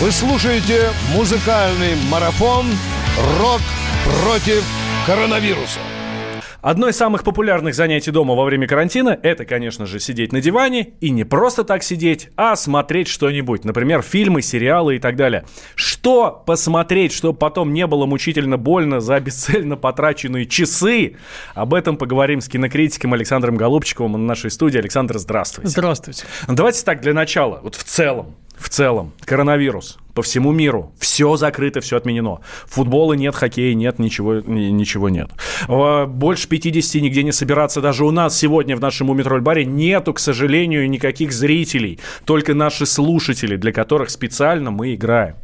Вы слушаете музыкальный марафон «Рок против коронавируса». Одно из самых популярных занятий дома во время карантина – это, конечно же, сидеть на диване. И не просто так сидеть, а смотреть что-нибудь. Например, фильмы, сериалы и так далее. Что посмотреть, чтобы потом не было мучительно больно за бесцельно потраченные часы? Об этом поговорим с кинокритиком Александром Голубчиковым на нашей студии. Александр, здравствуйте. Здравствуйте. Давайте так, для начала, вот в целом, в целом, коронавирус по всему миру, все закрыто, все отменено. Футбола нет, хоккея нет, ничего, ничего нет. Больше 50 нигде не собираться. Даже у нас сегодня в нашем Умитроль-баре нету, к сожалению, никаких зрителей. Только наши слушатели, для которых специально мы играем.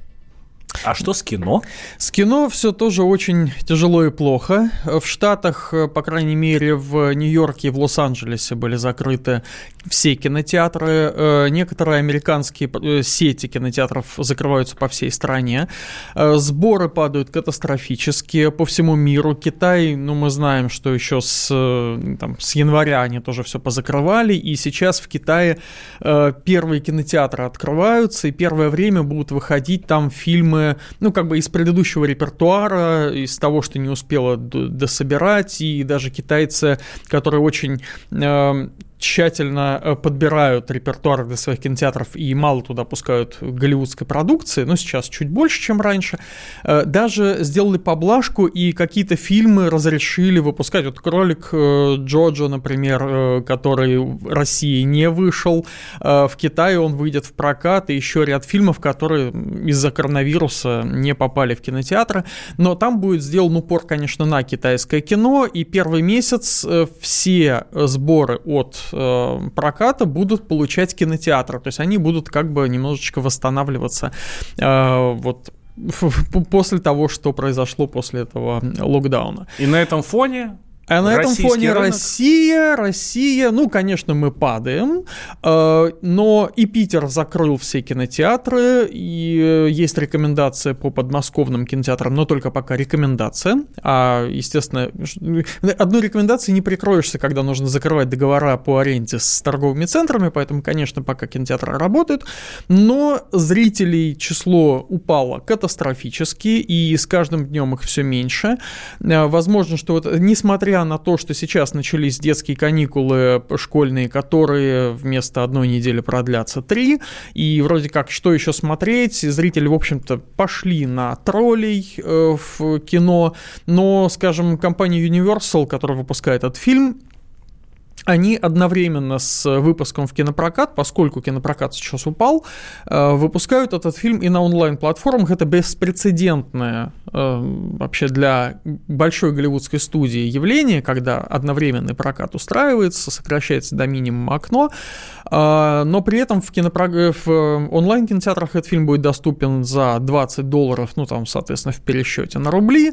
А что с кино? С кино все тоже очень тяжело и плохо. В Штатах, по крайней мере, в Нью-Йорке и в Лос-Анджелесе были закрыты все кинотеатры. Э, некоторые американские э, сети кинотеатров закрываются по всей стране. Э, сборы падают катастрофически по всему миру. Китай, ну, мы знаем, что еще с, там, с января они тоже все позакрывали. И сейчас в Китае первые кинотеатры открываются, и первое время будут выходить там фильмы ну, как бы из предыдущего репертуара, из того, что не успела дособирать, и даже китайцы, которые очень э, тщательно э, подбирают репертуар для своих кинотеатров и мало туда пускают голливудской продукции, но сейчас чуть больше, чем раньше, э, даже сделали поблажку и какие-то фильмы разрешили выпускать. Вот «Кролик э, Джоджо», например, который в России не вышел, в Китае он выйдет в прокат, и еще ряд фильмов, которые из-за коронавируса не попали в кинотеатры, но там будет сделан упор, конечно, на китайское кино, и первый месяц все сборы от э, проката будут получать кинотеатры. То есть они будут как бы немножечко восстанавливаться э, вот после того, что произошло после этого локдауна. И на этом фоне а на этом фоне рынок? Россия, Россия, ну, конечно, мы падаем, э, но и Питер закрыл все кинотеатры, и есть рекомендация по подмосковным кинотеатрам, но только пока рекомендация. А, естественно, одной рекомендации не прикроешься, когда нужно закрывать договора по аренде с торговыми центрами, поэтому, конечно, пока кинотеатры работают, но зрителей число упало катастрофически, и с каждым днем их все меньше. Э, возможно, что вот несмотря несмотря на то, что сейчас начались детские каникулы школьные, которые вместо одной недели продлятся три, и вроде как что еще смотреть, зрители, в общем-то, пошли на троллей э, в кино, но, скажем, компания Universal, которая выпускает этот фильм, они одновременно с выпуском в кинопрокат, поскольку кинопрокат сейчас упал, э, выпускают этот фильм и на онлайн-платформах. Это беспрецедентное э, вообще для большой голливудской студии явление, когда одновременный прокат устраивается, сокращается до минимума окно, но при этом в, кинопро... в онлайн-кинотеатрах этот фильм будет доступен за 20 долларов, ну там, соответственно, в пересчете на рубли,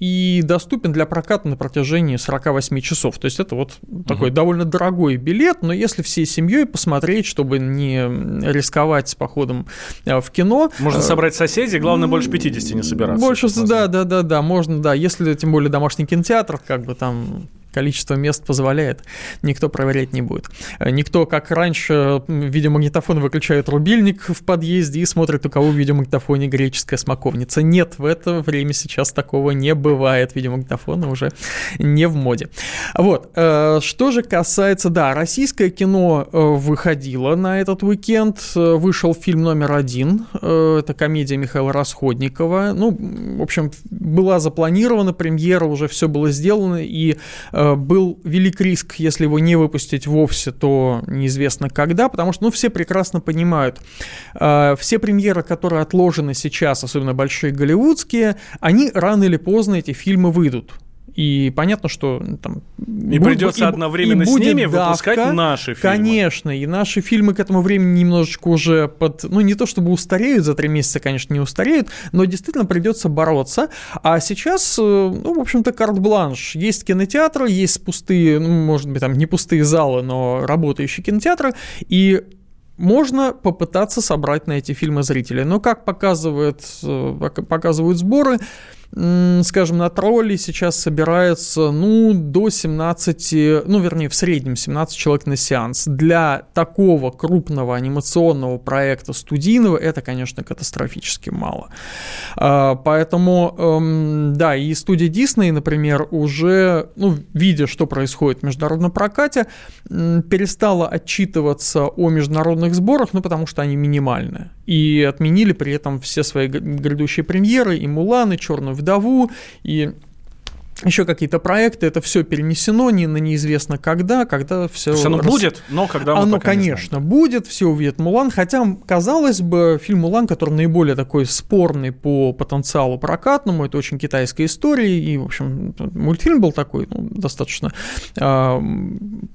и доступен для проката на протяжении 48 часов. То есть это вот такой довольно дорогой билет, но если всей семьей посмотреть, чтобы не рисковать с походом э, в кино. Можно э, собрать соседей, главное больше 50 не собираться. Больше, да, да, да, да, можно, да, если тем более домашний кинотеатр, как бы там количество мест позволяет, никто проверять не будет. Э, никто, как раньше, видеомагнитофон выключает рубильник в подъезде и смотрит, у кого в видеомагнитофоне греческая смоковница. Нет, в это время сейчас такого не бывает. Видеомагнитофоны уже не в моде. Вот. Э, что же касается, да, российское кино э, выходило на этот уикенд. Вышел фильм номер один. Это комедия Михаила Расходникова. Ну, в общем, была запланирована премьера, уже все было сделано, и был велик риск, если его не выпустить вовсе, то неизвестно когда, потому что, ну, все прекрасно понимают, э, все премьеры, которые отложены сейчас, особенно большие голливудские, они рано или поздно, эти фильмы выйдут. И понятно, что там... И будет, придется и, одновременно и с ними давка, выпускать наши фильмы. Конечно, и наши фильмы к этому времени немножечко уже под... Ну, не то чтобы устареют, за три месяца, конечно, не устареют, но действительно придется бороться. А сейчас, э, ну, в общем-то, карт-бланш. Есть кинотеатры, есть пустые, ну, может быть, там не пустые залы, но работающие кинотеатры, и можно попытаться собрать на эти фильмы зрителей. Но как показывает, э, показывают сборы, скажем, на тролли сейчас собирается, ну, до 17, ну, вернее, в среднем 17 человек на сеанс. Для такого крупного анимационного проекта студийного это, конечно, катастрофически мало. А, поэтому, эм, да, и студия Disney, например, уже, ну, видя, что происходит в международном прокате, перестала отчитываться о международных сборах, ну, потому что они минимальные. И отменили при этом все свои грядущие премьеры, и Мулан, и Черную вдову, и еще какие-то проекты, это все перенесено не на неизвестно когда, когда все... То есть оно рас... будет, но когда мы Оно, конечно, будет, все увидят Мулан, хотя, казалось бы, фильм Мулан, который наиболее такой спорный по потенциалу прокатному, это очень китайская история, и, в общем, мультфильм был такой, ну, достаточно э,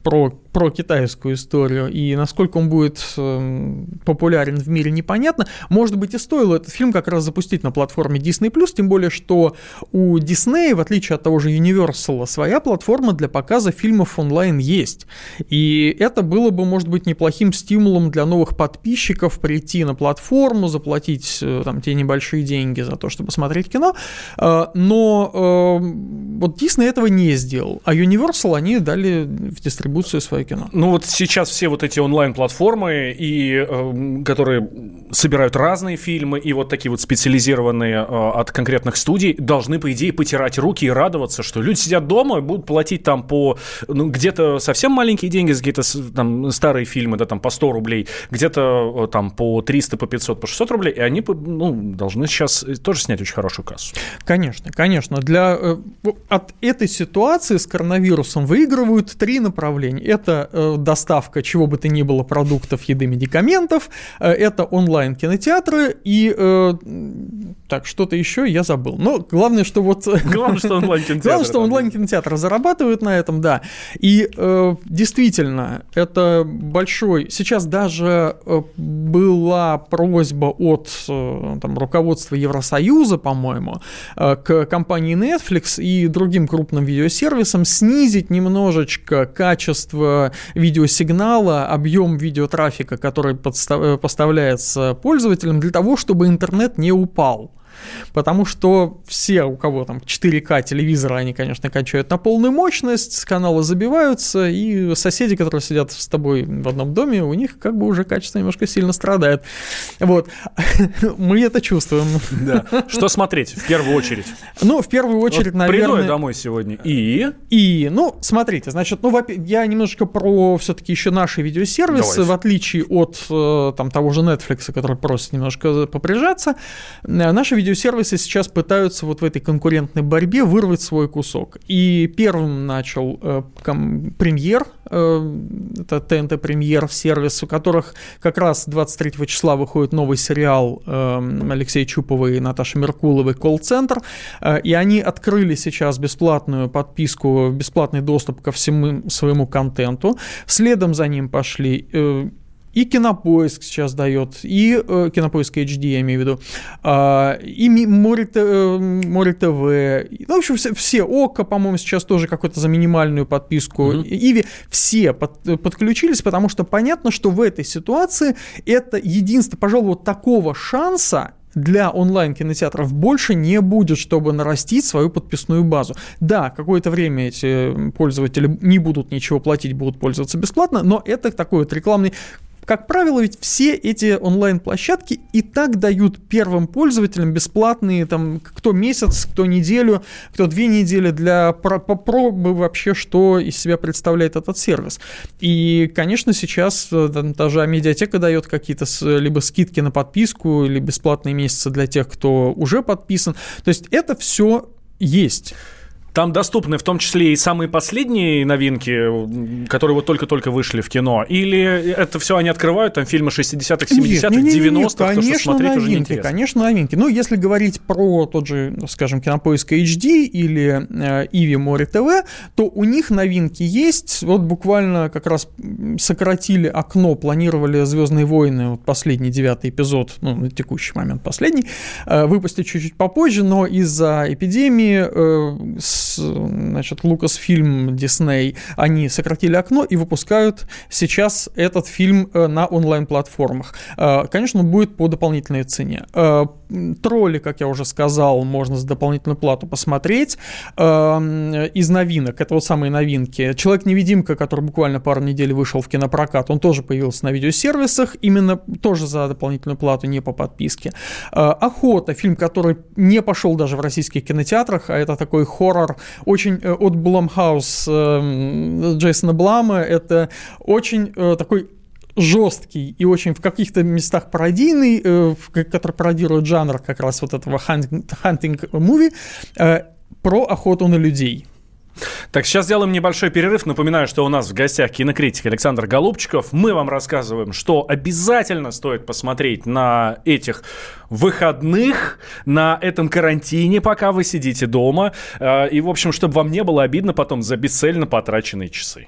про, про китайскую историю, и насколько он будет э, популярен в мире, непонятно. Может быть, и стоило этот фильм как раз запустить на платформе Disney+, тем более, что у Disney, в отличие от того же Universal, своя платформа для показа фильмов онлайн есть. И это было бы, может быть, неплохим стимулом для новых подписчиков прийти на платформу, заплатить э, там те небольшие деньги за то, чтобы смотреть кино. Э, но э, вот Disney этого не сделал, а Universal они дали в дистрибуцию свое кино. Ну вот сейчас все вот эти онлайн-платформы, и, которые собирают разные фильмы, и вот такие вот специализированные от конкретных студий, должны, по идее, потирать руки и радоваться радоваться, что люди сидят дома и будут платить там по, ну, где-то совсем маленькие деньги, какие-то там старые фильмы, да, там по 100 рублей, где-то там по 300, по 500, по 600 рублей, и они, ну, должны сейчас тоже снять очень хорошую кассу. Конечно, конечно. Для, э, от этой ситуации с коронавирусом выигрывают три направления. Это э, доставка чего бы то ни было продуктов, еды, медикаментов, э, это онлайн-кинотеатры и так, что-то еще я забыл. Но главное, что вот... Главное, что онлайн онлайн-кинотеатр. Главное, что онлайн-кинотеатры зарабатывают на этом, да. И э, действительно, это большой... Сейчас даже э, была просьба от э, там, руководства Евросоюза, по-моему, э, к компании Netflix и другим крупным видеосервисам снизить немножечко качество видеосигнала, объем видеотрафика, который подстав... поставляется пользователям, для того, чтобы интернет не упал потому что все, у кого там 4К телевизора, они, конечно, качают на полную мощность, каналы забиваются, и соседи, которые сидят с тобой в одном доме, у них как бы уже качество немножко сильно страдает. Вот. Мы это чувствуем. Да. Что смотреть в первую очередь? Ну, в первую очередь, вот наверное... Приду я домой сегодня. И? И, ну, смотрите, значит, ну, я немножечко про все-таки еще наши видеосервисы, Давайте. в отличие от э, там того же Netflix, который просит немножко поприжаться, э, наши видеосервисы сейчас пытаются вот в этой конкурентной борьбе вырвать свой кусок. И первым начал э, ком, премьер, э, это ТНТ премьер сервис, у которых как раз 23 числа выходит новый сериал э, Алексея Чупова и Наташи Меркуловой «Колл-центр», э, и они открыли сейчас бесплатную подписку, бесплатный доступ ко всему своему контенту. Следом за ним пошли э, и Кинопоиск сейчас дает, и э, Кинопоиск HD, я имею в виду, э, и Море, э, Море ТВ, ну, в общем, все, все ОКО, по-моему, сейчас тоже какую-то за минимальную подписку, mm-hmm. Иви, все под, подключились, потому что понятно, что в этой ситуации это единственное, пожалуй, вот такого шанса для онлайн-кинотеатров больше не будет, чтобы нарастить свою подписную базу. Да, какое-то время эти пользователи не будут ничего платить, будут пользоваться бесплатно, но это такой вот рекламный как правило, ведь все эти онлайн-площадки и так дают первым пользователям бесплатные, там, кто месяц, кто неделю, кто две недели для попробы вообще, что из себя представляет этот сервис. И, конечно, сейчас э, даже медиатека дает какие-то либо скидки на подписку, или бесплатные месяцы для тех, кто уже подписан. То есть это все есть. Там доступны в том числе и самые последние новинки, которые вот только-только вышли в кино? Или это все они открывают, там фильмы 60-х, 70-х, 90-х, то, что смотреть новинки, уже неинтересно? Конечно, новинки. Ну, если говорить про тот же, скажем, Кинопоиск HD или э, Иви Море ТВ, то у них новинки есть. Вот буквально как раз сократили окно, планировали «Звездные войны», вот последний девятый эпизод, ну, на текущий момент последний, э, выпустить чуть-чуть попозже, но из-за эпидемии э, значит, Lucasfilm, Disney, они сократили окно и выпускают сейчас этот фильм э, на онлайн-платформах. Э, конечно, он будет по дополнительной цене. Э, Тролли, как я уже сказал, можно за дополнительную плату посмотреть. Эм, из новинок, это вот самые новинки. Человек-невидимка, который буквально пару недель вышел в кинопрокат, он тоже появился на видеосервисах, именно тоже за дополнительную плату, не по подписке. Э, Охота, фильм, который не пошел даже в российских кинотеатрах, а это такой хоррор очень э, от Блумхаус эм, Джейсона Блама. Это очень такой жесткий и очень в каких-то местах пародийный, э, который пародирует жанр как раз вот этого hunting movie, э, про охоту на людей. Так, сейчас сделаем небольшой перерыв. Напоминаю, что у нас в гостях кинокритик Александр Голубчиков. Мы вам рассказываем, что обязательно стоит посмотреть на этих выходных, на этом карантине, пока вы сидите дома. Э, и, в общем, чтобы вам не было обидно потом за бесцельно потраченные часы.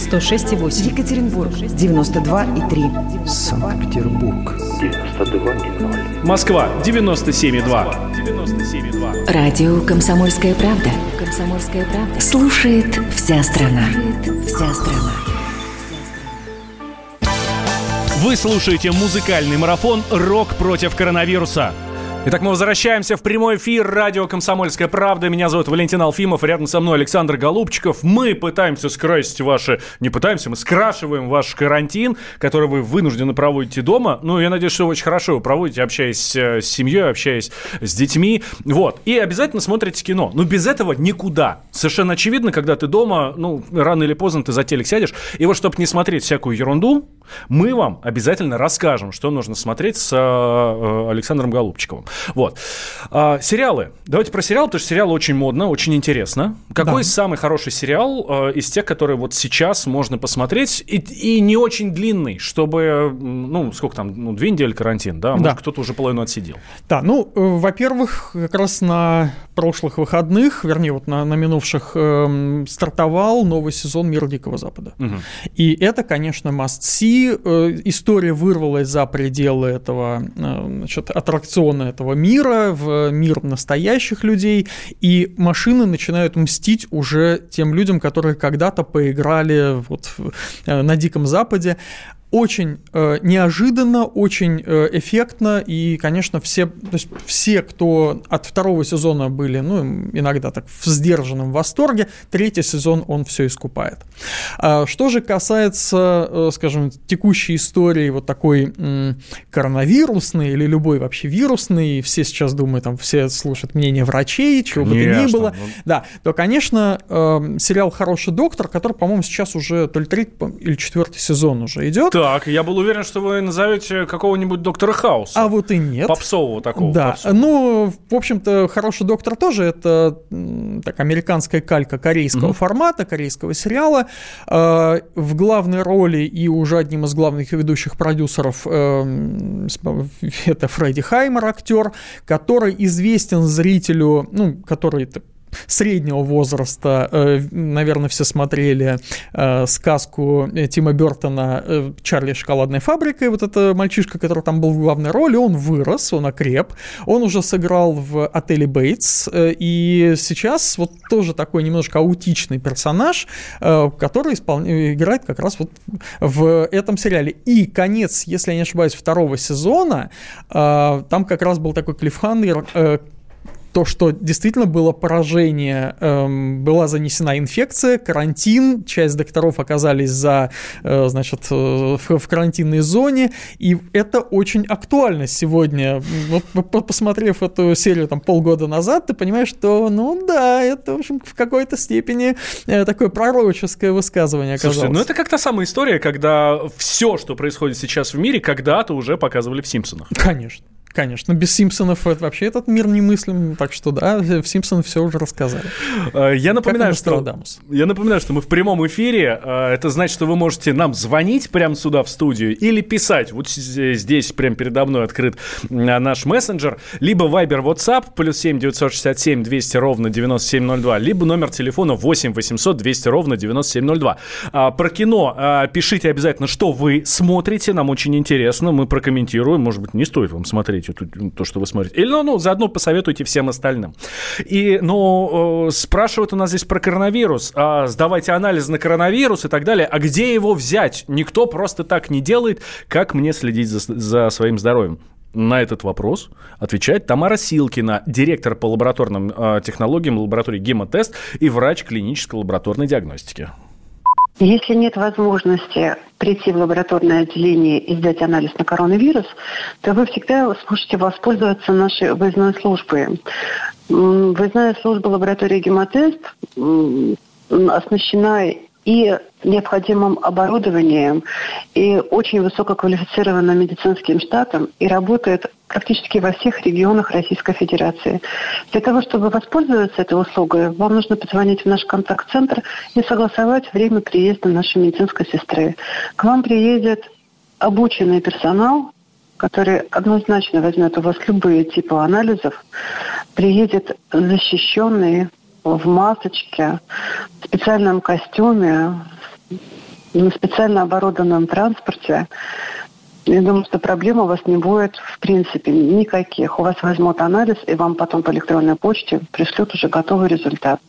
106,8. Екатеринбург, 92,3. Санкт-Петербург, 92,0. Москва, 97,2. 97,2. Радио «Комсомольская правда». «Комсомольская правда». Слушает вся страна. Слушает вся страна. Вы слушаете музыкальный марафон «Рок против коронавируса». Итак, мы возвращаемся в прямой эфир радио «Комсомольская правда». Меня зовут Валентин Алфимов, рядом со мной Александр Голубчиков. Мы пытаемся скрасить ваши... Не пытаемся, мы скрашиваем ваш карантин, который вы вынуждены проводите дома. Ну, я надеюсь, что вы очень хорошо его проводите, общаясь э, с семьей, общаясь с детьми. Вот. И обязательно смотрите кино. Но без этого никуда. Совершенно очевидно, когда ты дома, ну, рано или поздно ты за телек сядешь. И вот, чтобы не смотреть всякую ерунду, мы вам обязательно расскажем, что нужно смотреть с э, Александром Голубчиковым. Вот. А, сериалы. Давайте про сериал, потому что сериал очень модно, очень интересно. Какой да. самый хороший сериал э, из тех, которые вот сейчас можно посмотреть, и, и не очень длинный, чтобы, ну, сколько там, ну, две недели карантин, да? Может, да. кто-то уже половину отсидел. Да, ну, э, во-первых, как раз на прошлых выходных, вернее, вот на, на минувших, э, стартовал новый сезон «Мир Дикого Запада». Угу. И это, конечно, must-see. Э, история вырвалась за пределы этого, э, значит, аттракциона этого мира, в мир настоящих людей, и машины начинают мстить уже тем людям, которые когда-то поиграли вот э, на Диком Западе очень э, неожиданно, очень э, эффектно, и, конечно, все, то есть все, кто от второго сезона были, ну, иногда так в сдержанном восторге, третий сезон он все искупает. А, что же касается, э, скажем, текущей истории вот такой э, коронавирусной или любой вообще вирусной, все сейчас думают, там, все слушают мнение врачей, чего конечно, бы то ни было, ну... да, то, конечно, э, сериал «Хороший доктор», который, по-моему, сейчас уже то ли третий или четвертый сезон уже идет, так, я был уверен, что вы назовете какого-нибудь доктора Хауса. А вот и нет. Попсового такого. Да, попсового. ну, в общем-то, хороший доктор тоже это так, американская калька корейского угу. формата, корейского сериала. Э, в главной роли и уже одним из главных ведущих продюсеров э, это Фредди Хаймер, актер, который известен зрителю, ну, который среднего возраста, э, наверное, все смотрели э, сказку Тима Бертона э, «Чарли шоколадной фабрикой». Вот это мальчишка, который там был в главной роли, он вырос, он окреп, он уже сыграл в «Отеле Бейтс», и сейчас вот тоже такой немножко аутичный персонаж, который испол... играет как раз вот в этом сериале. И конец, если я не ошибаюсь, второго сезона, там как раз был такой клиффхангер, то, что действительно было поражение, эм, была занесена инфекция, карантин, часть докторов оказались за, э, значит, э, в, в карантинной зоне, и это очень актуально сегодня. Вот посмотрев эту серию там полгода назад, ты понимаешь, что, ну да, это, в общем, в какой-то степени э, такое пророческое высказывание оказалось. Слушайте, ну это как та самая история, когда все, что происходит сейчас в мире, когда-то уже показывали в «Симпсонах». Конечно. Конечно, без Симпсонов вообще этот мир немыслим, так что да, в Симпсонах все уже рассказали. Э, я напоминаю, что, я напоминаю, что мы в прямом эфире. Э, это значит, что вы можете нам звонить прямо сюда в студию или писать. Вот здесь прямо передо мной открыт э, наш мессенджер. Либо Viber WhatsApp плюс 7 967 200 ровно 9702, либо номер телефона 8 800 200 ровно 9702. А, про кино пишите обязательно, что вы смотрите. Нам очень интересно. Мы прокомментируем. Может быть, не стоит вам смотреть смотрите то, что вы смотрите. Или, ну, ну, заодно посоветуйте всем остальным. И, ну, спрашивают у нас здесь про коронавирус. А, сдавайте анализ на коронавирус и так далее. А где его взять? Никто просто так не делает. Как мне следить за, за своим здоровьем? На этот вопрос отвечает Тамара Силкина, директор по лабораторным э, технологиям лаборатории Гемотест и врач клинической лабораторной диагностики. Если нет возможности прийти в лабораторное отделение и сдать анализ на коронавирус, то вы всегда сможете воспользоваться нашей выездной службой. Выездная служба лаборатории «Гемотест» оснащена и необходимым оборудованием, и очень высококвалифицированным медицинским штатом, и работает практически во всех регионах Российской Федерации. Для того, чтобы воспользоваться этой услугой, вам нужно позвонить в наш контакт-центр и согласовать время приезда нашей медицинской сестры. К вам приедет обученный персонал, который однозначно возьмет у вас любые типы анализов, приедет защищенный в масочке, в специальном костюме, на специально оборудованном транспорте. Я думаю, что проблем у вас не будет в принципе никаких. У вас возьмут анализ, и вам потом по электронной почте пришлют уже готовый результат.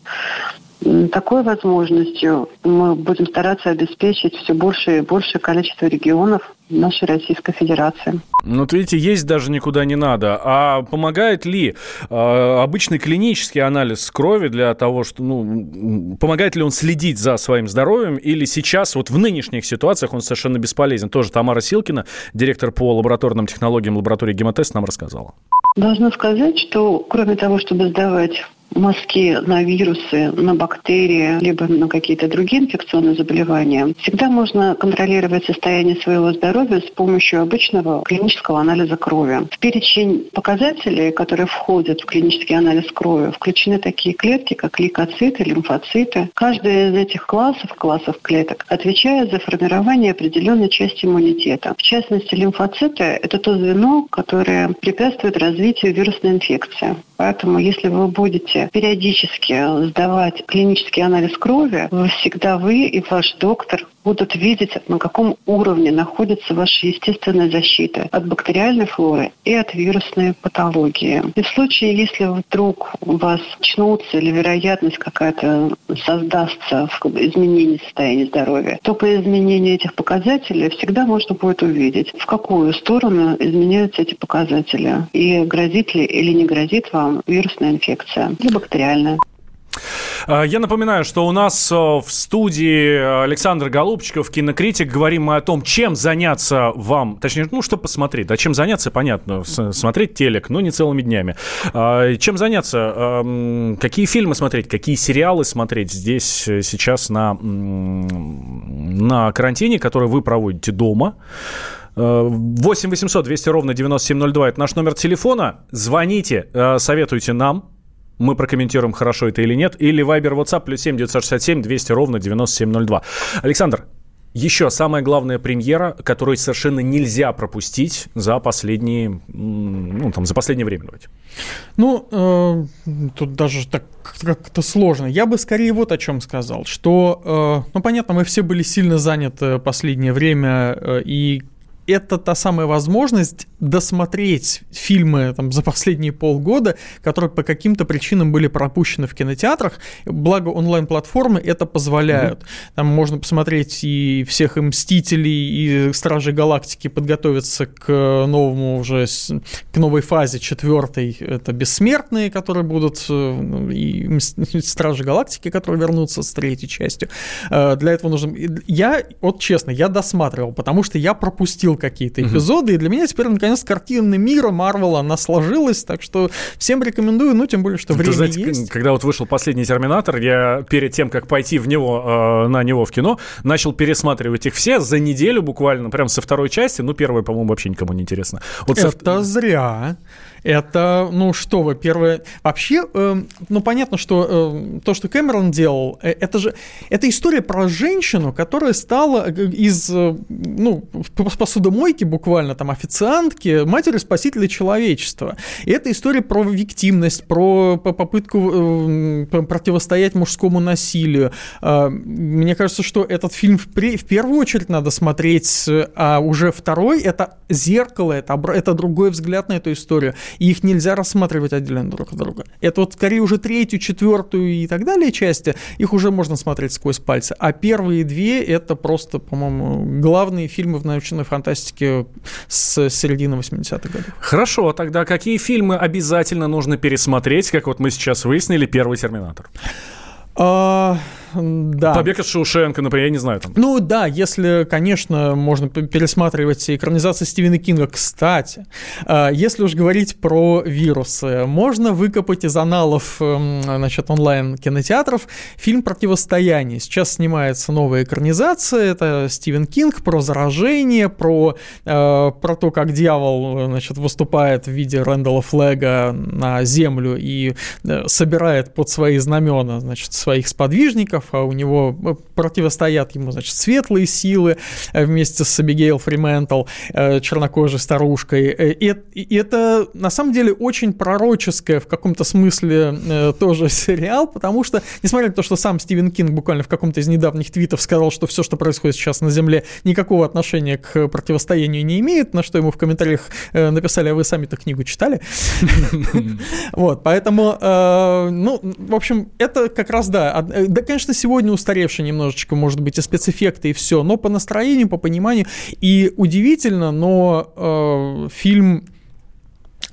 Такой возможностью мы будем стараться обеспечить все больше и большее количество регионов нашей Российской Федерации. Ну, вот видите, есть даже никуда не надо. А помогает ли э, обычный клинический анализ крови для того, что, ну, помогает ли он следить за своим здоровьем или сейчас вот в нынешних ситуациях он совершенно бесполезен? Тоже Тамара Силкина, директор по лабораторным технологиям лаборатории Гемотест, нам рассказала. Должна сказать, что кроме того, чтобы сдавать мазки на вирусы, на бактерии, либо на какие-то другие инфекционные заболевания, всегда можно контролировать состояние своего здоровья с помощью обычного клинического анализа крови. В перечень показателей, которые входят в клинический анализ крови, включены такие клетки, как лейкоциты, лимфоциты. Каждый из этих классов, классов клеток, отвечает за формирование определенной части иммунитета. В частности, лимфоциты – это то звено, которое препятствует развитию вирусной инфекции. Поэтому, если вы будете периодически сдавать клинический анализ крови, вы всегда вы и ваш доктор будут видеть, на каком уровне находится ваша естественная защита от бактериальной флоры и от вирусной патологии. И в случае, если вдруг у вас начнутся или вероятность какая-то создастся в изменении состояния здоровья, то по изменению этих показателей всегда можно будет увидеть, в какую сторону изменяются эти показатели и грозит ли или не грозит вам вирусная инфекция или бактериальная. А, я напоминаю, что у нас э, в студии Александр Голубчиков, кинокритик. Говорим мы о том, чем заняться вам, точнее, ну, что посмотреть. А чем заняться, понятно, смотреть телек, но не целыми днями. А, чем заняться? Какие фильмы смотреть, какие сериалы смотреть здесь э, сейчас на, на карантине, который вы проводите дома? 8 800 200 ровно 9702 – это наш номер телефона. Звоните, э, советуйте нам, мы прокомментируем, хорошо это или нет. Или Viber, WhatsApp, плюс 7 967 200 ровно 9702. Александр, еще самая главная премьера, которую совершенно нельзя пропустить за последние, ну, там, за последнее время. Давайте. Ну, э, тут даже так как-то сложно. Я бы скорее вот о чем сказал, что, э, ну, понятно, мы все были сильно заняты последнее время, э, и это та самая возможность досмотреть фильмы там, за последние полгода, которые по каким-то причинам были пропущены в кинотеатрах. Благо онлайн-платформы это позволяют. Mm-hmm. Там можно посмотреть и всех и Мстителей, и Стражи Галактики, подготовиться к новому уже, к новой фазе четвертой. Это Бессмертные, которые будут, э, и Стражи Галактики, которые вернутся с третьей частью. Э, для этого нужно... Я, вот честно, я досматривал, потому что я пропустил пропустил какие-то эпизоды, и для меня теперь, наконец, картина мира Марвела, она сложилась, так что всем рекомендую, ну, тем более, что время знаете, есть. Когда вот вышел последний «Терминатор», я перед тем, как пойти в него, э, на него в кино, начал пересматривать их все за неделю буквально, прям со второй части, ну, первая, по-моему, вообще никому не интересно. Вот Это со... зря. Это, ну что вы, первое... Вообще, э, ну понятно, что э, то, что Кэмерон делал, э, это же... Это история про женщину, которая стала э, из, э, ну, посудомойки буквально, там, официантки, матерью спасителя человечества. И это история про виктимность, про попытку э, противостоять мужскому насилию. Э, мне кажется, что этот фильм в, при, в первую очередь надо смотреть, а уже второй — это зеркало, это, это другой взгляд на эту историю и их нельзя рассматривать отдельно друг от друга. Это вот скорее уже третью, четвертую и так далее части, их уже можно смотреть сквозь пальцы. А первые две — это просто, по-моему, главные фильмы в научной фантастике с середины 80-х годов. Хорошо, тогда какие фильмы обязательно нужно пересмотреть, как вот мы сейчас выяснили, «Первый Терминатор»? А, да. Побег из Шоушенка, например, я не знаю. Там. Ну да, если, конечно, можно пересматривать экранизации Стивена Кинга. Кстати, а, если уж говорить про вирусы, можно выкопать из аналов эм, значит, онлайн-кинотеатров фильм «Противостояние». Сейчас снимается новая экранизация. Это Стивен Кинг про заражение, про, э, про то, как дьявол значит, выступает в виде Рэндала Флега на землю и э, собирает под свои знамена значит, своих сподвижников, а у него э, противостоят ему, значит, светлые силы э, вместе с Абигейл Фриментал, э, чернокожей старушкой. И, и это, на самом деле, очень пророческое в каком-то смысле тоже сериал, потому что, несмотря на то, что сам Стивен Кинг буквально в каком-то из недавних твитов сказал, что все, что происходит сейчас на Земле, никакого отношения к противостоянию не имеет, на что ему в комментариях написали, а вы сами-то книгу читали? Вот, поэтому, ну, в общем, это как раз, да, да, конечно, сегодня устаревший немножечко, может быть, и спецэффекты, и все, но по настроению, по пониманию. И удивительно, но э, фильм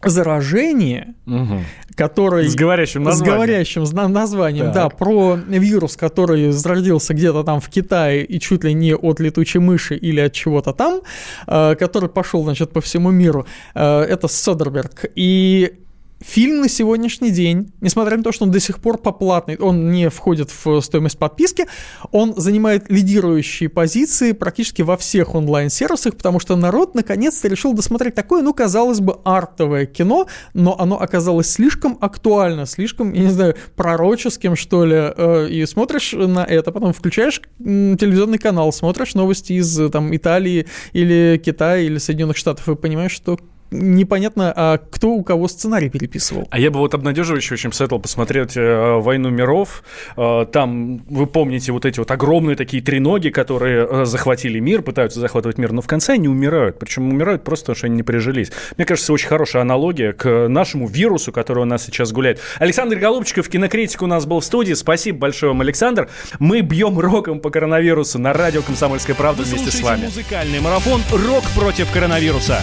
заражение, угу. который... С говорящим названием. С говорящим названием, так. да, про вирус, который зародился где-то там в Китае и чуть ли не от летучей мыши или от чего-то там, э, который пошел, значит, по всему миру. Э, это Содерберг. И Фильм на сегодняшний день, несмотря на то, что он до сих пор по платной, он не входит в стоимость подписки, он занимает лидирующие позиции практически во всех онлайн-сервисах, потому что народ наконец-то решил досмотреть такое, ну, казалось бы, артовое кино, но оно оказалось слишком актуально, слишком, я не знаю, пророческим, что ли, э, и смотришь на это, потом включаешь телевизионный канал, смотришь новости из там Италии или Китая или Соединенных Штатов и понимаешь, что непонятно, а кто у кого сценарий переписывал. А я бы вот обнадеживающе очень советовал посмотреть э, «Войну миров». Э, там, вы помните, вот эти вот огромные такие треноги, которые э, захватили мир, пытаются захватывать мир, но в конце они умирают. Причем умирают просто потому, что они не прижились. Мне кажется, очень хорошая аналогия к нашему вирусу, который у нас сейчас гуляет. Александр Голубчиков, кинокритик у нас был в студии. Спасибо большое вам, Александр. Мы бьем роком по коронавирусу на радио «Комсомольская правда» вы вместе с вами. музыкальный марафон «Рок против коронавируса».